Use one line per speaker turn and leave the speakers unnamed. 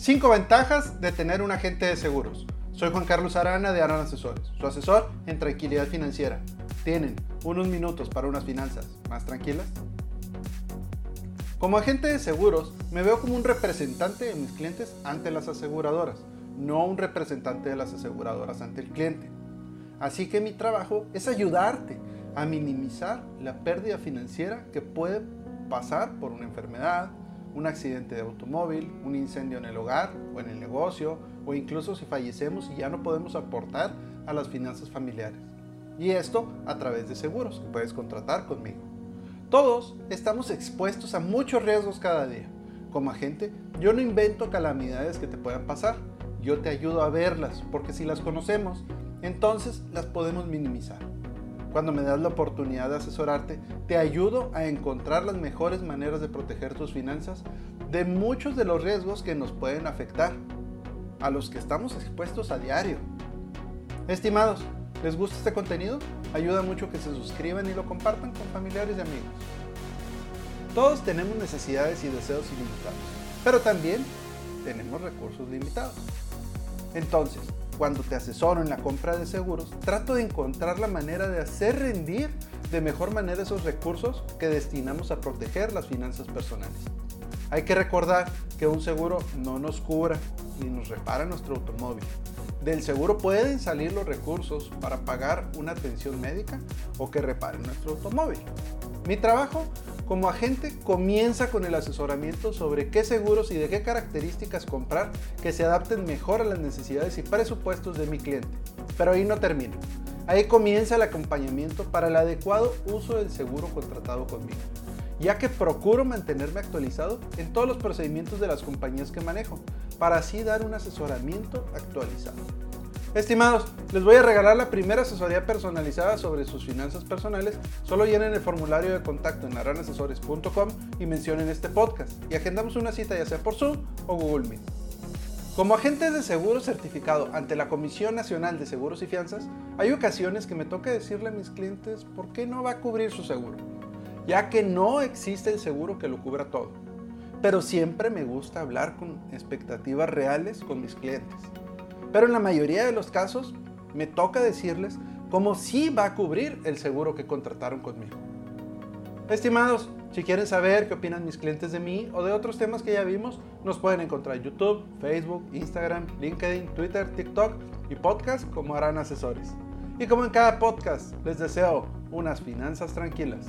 5 ventajas de tener un agente de seguros. Soy Juan Carlos Arana de Arana Asesores, su asesor en tranquilidad financiera. ¿Tienen unos minutos para unas finanzas más tranquilas? Como agente de seguros, me veo como un representante de mis clientes ante las aseguradoras, no un representante de las aseguradoras ante el cliente. Así que mi trabajo es ayudarte a minimizar la pérdida financiera que puede pasar por una enfermedad, un accidente de automóvil, un incendio en el hogar o en el negocio, o incluso si fallecemos y ya no podemos aportar a las finanzas familiares. Y esto a través de seguros que puedes contratar conmigo. Todos estamos expuestos a muchos riesgos cada día. Como agente, yo no invento calamidades que te puedan pasar. Yo te ayudo a verlas, porque si las conocemos, entonces las podemos minimizar. Cuando me das la oportunidad de asesorarte, te ayudo a encontrar las mejores maneras de proteger tus finanzas de muchos de los riesgos que nos pueden afectar, a los que estamos expuestos a diario. Estimados, ¿les gusta este contenido? Ayuda mucho que se suscriban y lo compartan con familiares y amigos. Todos tenemos necesidades y deseos ilimitados, pero también tenemos recursos limitados. Entonces, cuando te asesoro en la compra de seguros, trato de encontrar la manera de hacer rendir de mejor manera esos recursos que destinamos a proteger las finanzas personales. Hay que recordar que un seguro no nos cura ni nos repara nuestro automóvil. Del seguro pueden salir los recursos para pagar una atención médica o que repare nuestro automóvil. Mi trabajo como agente comienza con el asesoramiento sobre qué seguros y de qué características comprar que se adapten mejor a las necesidades y presupuestos de mi cliente. Pero ahí no termina. Ahí comienza el acompañamiento para el adecuado uso del seguro contratado conmigo, ya que procuro mantenerme actualizado en todos los procedimientos de las compañías que manejo, para así dar un asesoramiento actualizado. Estimados, les voy a regalar la primera asesoría personalizada sobre sus finanzas personales. Solo llenen el formulario de contacto en aranasesores.com y mencionen este podcast y agendamos una cita ya sea por Zoom o Google Meet. Como agente de seguro certificado ante la Comisión Nacional de Seguros y Fianzas, hay ocasiones que me toca decirle a mis clientes por qué no va a cubrir su seguro, ya que no existe el seguro que lo cubra todo. Pero siempre me gusta hablar con expectativas reales con mis clientes pero en la mayoría de los casos me toca decirles cómo sí va a cubrir el seguro que contrataron conmigo. Estimados, si quieren saber qué opinan mis clientes de mí o de otros temas que ya vimos, nos pueden encontrar en YouTube, Facebook, Instagram, LinkedIn, Twitter, TikTok y podcast como harán asesores. Y como en cada podcast, les deseo unas finanzas tranquilas.